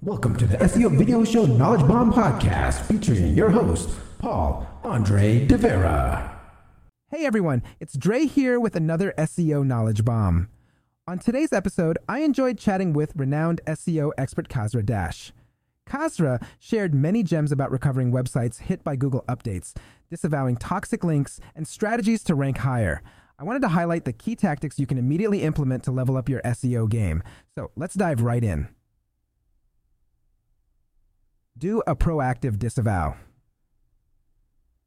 Welcome to the SEO Video Show Knowledge Bomb Podcast featuring your host, Paul Andre De Vera. Hey everyone, it's Dre here with another SEO Knowledge Bomb. On today's episode, I enjoyed chatting with renowned SEO expert Kasra Dash. Kasra shared many gems about recovering websites hit by Google updates, disavowing toxic links, and strategies to rank higher. I wanted to highlight the key tactics you can immediately implement to level up your SEO game. So let's dive right in. Do a proactive disavow.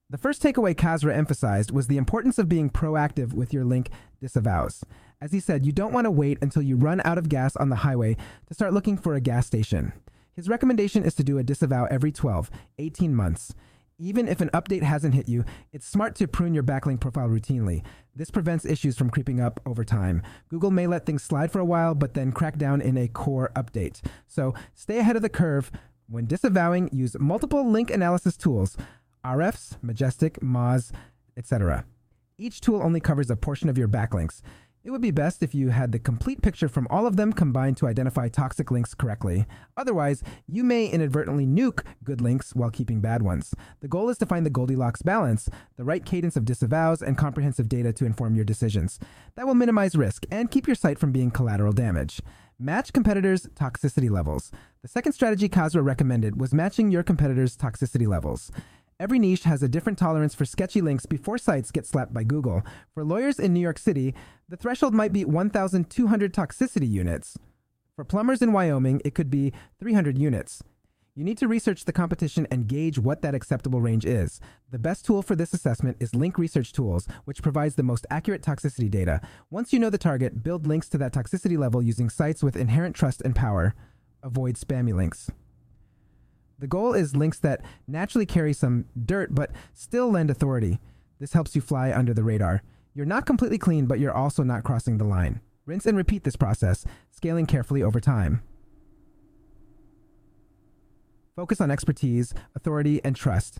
The first takeaway Kasra emphasized was the importance of being proactive with your link disavows. As he said, you don't want to wait until you run out of gas on the highway to start looking for a gas station. His recommendation is to do a disavow every 12, 18 months. Even if an update hasn't hit you, it's smart to prune your backlink profile routinely. This prevents issues from creeping up over time. Google may let things slide for a while, but then crack down in a core update. So stay ahead of the curve. When disavowing, use multiple link analysis tools, Ahrefs, Majestic, Moz, etc. Each tool only covers a portion of your backlinks. It would be best if you had the complete picture from all of them combined to identify toxic links correctly. Otherwise, you may inadvertently nuke good links while keeping bad ones. The goal is to find the Goldilocks balance, the right cadence of disavows, and comprehensive data to inform your decisions. That will minimize risk and keep your site from being collateral damage. Match competitors' toxicity levels. The second strategy Kasra recommended was matching your competitors' toxicity levels. Every niche has a different tolerance for sketchy links before sites get slapped by Google. For lawyers in New York City, the threshold might be 1,200 toxicity units. For plumbers in Wyoming, it could be 300 units. You need to research the competition and gauge what that acceptable range is. The best tool for this assessment is Link Research Tools, which provides the most accurate toxicity data. Once you know the target, build links to that toxicity level using sites with inherent trust and power. Avoid spammy links. The goal is links that naturally carry some dirt but still lend authority. This helps you fly under the radar. You're not completely clean, but you're also not crossing the line. Rinse and repeat this process, scaling carefully over time. Focus on expertise, authority, and trust.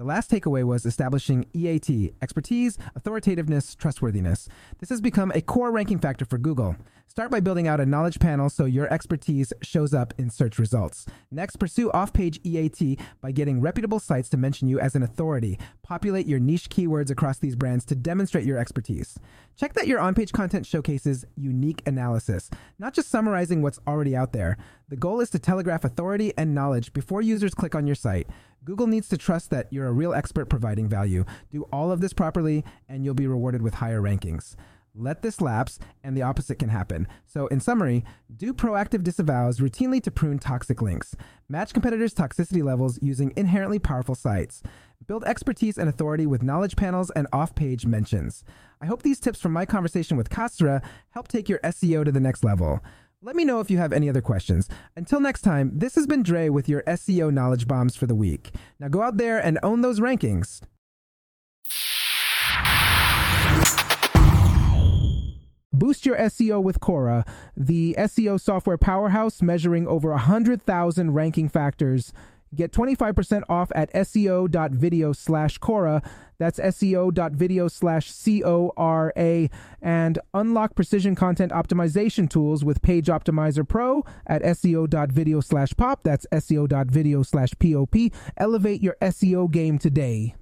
The last takeaway was establishing EAT expertise, authoritativeness, trustworthiness. This has become a core ranking factor for Google. Start by building out a knowledge panel so your expertise shows up in search results. Next, pursue off page EAT by getting reputable sites to mention you as an authority. Populate your niche keywords across these brands to demonstrate your expertise. Check that your on page content showcases unique analysis, not just summarizing what's already out there. The goal is to telegraph authority and knowledge before users click on your site. Google needs to trust that you're a real expert providing value. Do all of this properly, and you'll be rewarded with higher rankings. Let this lapse, and the opposite can happen. So, in summary, do proactive disavows routinely to prune toxic links. Match competitors' toxicity levels using inherently powerful sites. Build expertise and authority with knowledge panels and off page mentions. I hope these tips from my conversation with Kasra help take your SEO to the next level. Let me know if you have any other questions. Until next time, this has been Dre with your SEO knowledge bombs for the week. Now go out there and own those rankings. Boost your SEO with Cora, the SEO software powerhouse measuring over 100,000 ranking factors. Get 25% off at seo.video slash Cora. That's seo.video slash C O R A. And unlock precision content optimization tools with Page Optimizer Pro at seo.video slash pop. That's seo.video slash POP. Elevate your SEO game today.